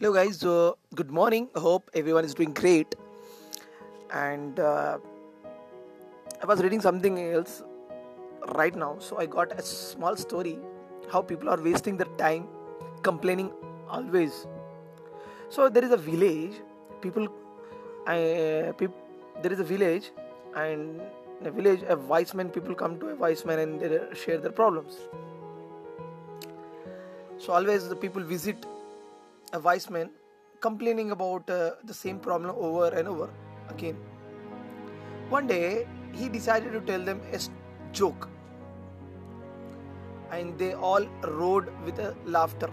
Hello, guys. Uh, good morning. Hope everyone is doing great. And uh, I was reading something else right now, so I got a small story how people are wasting their time complaining always. So there is a village. People, I, peop, there is a village, and in a village, a wise man. People come to a wise man and they share their problems. So always the people visit a wise man complaining about uh, the same problem over and over again. One day he decided to tell them a joke and they all roared with laughter.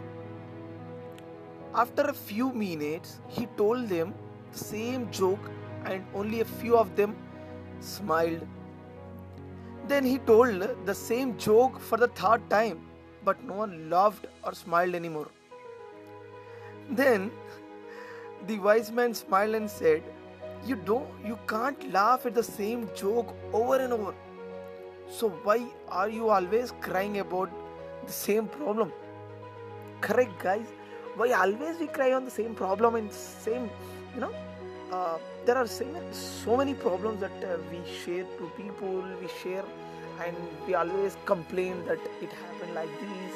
After a few minutes he told them the same joke and only a few of them smiled. Then he told the same joke for the third time but no one laughed or smiled anymore. Then the wise man smiled and said, "You don't you can't laugh at the same joke over and over. So why are you always crying about the same problem?" Correct guys. Why always we cry on the same problem and same you know uh, there are so many, problems that uh, we share to people we share and we always complain that it happened like this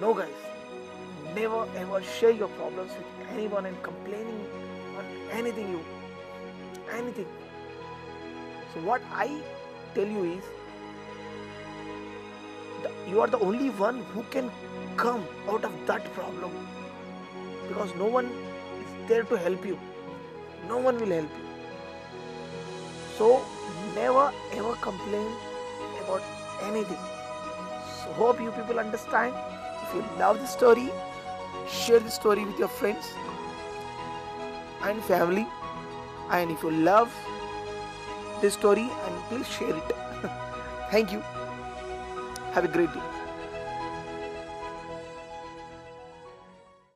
no guys never ever share your problems with anyone and complaining on anything you anything. So what i tell you is you are the only one who can come out of that problem. Because no one is there to help you. No one will help you. So never ever complain about anything. So hope you people understand. If you love the story share the story with your friends and family. And if you love this story and please share it. Thank you. Have a great day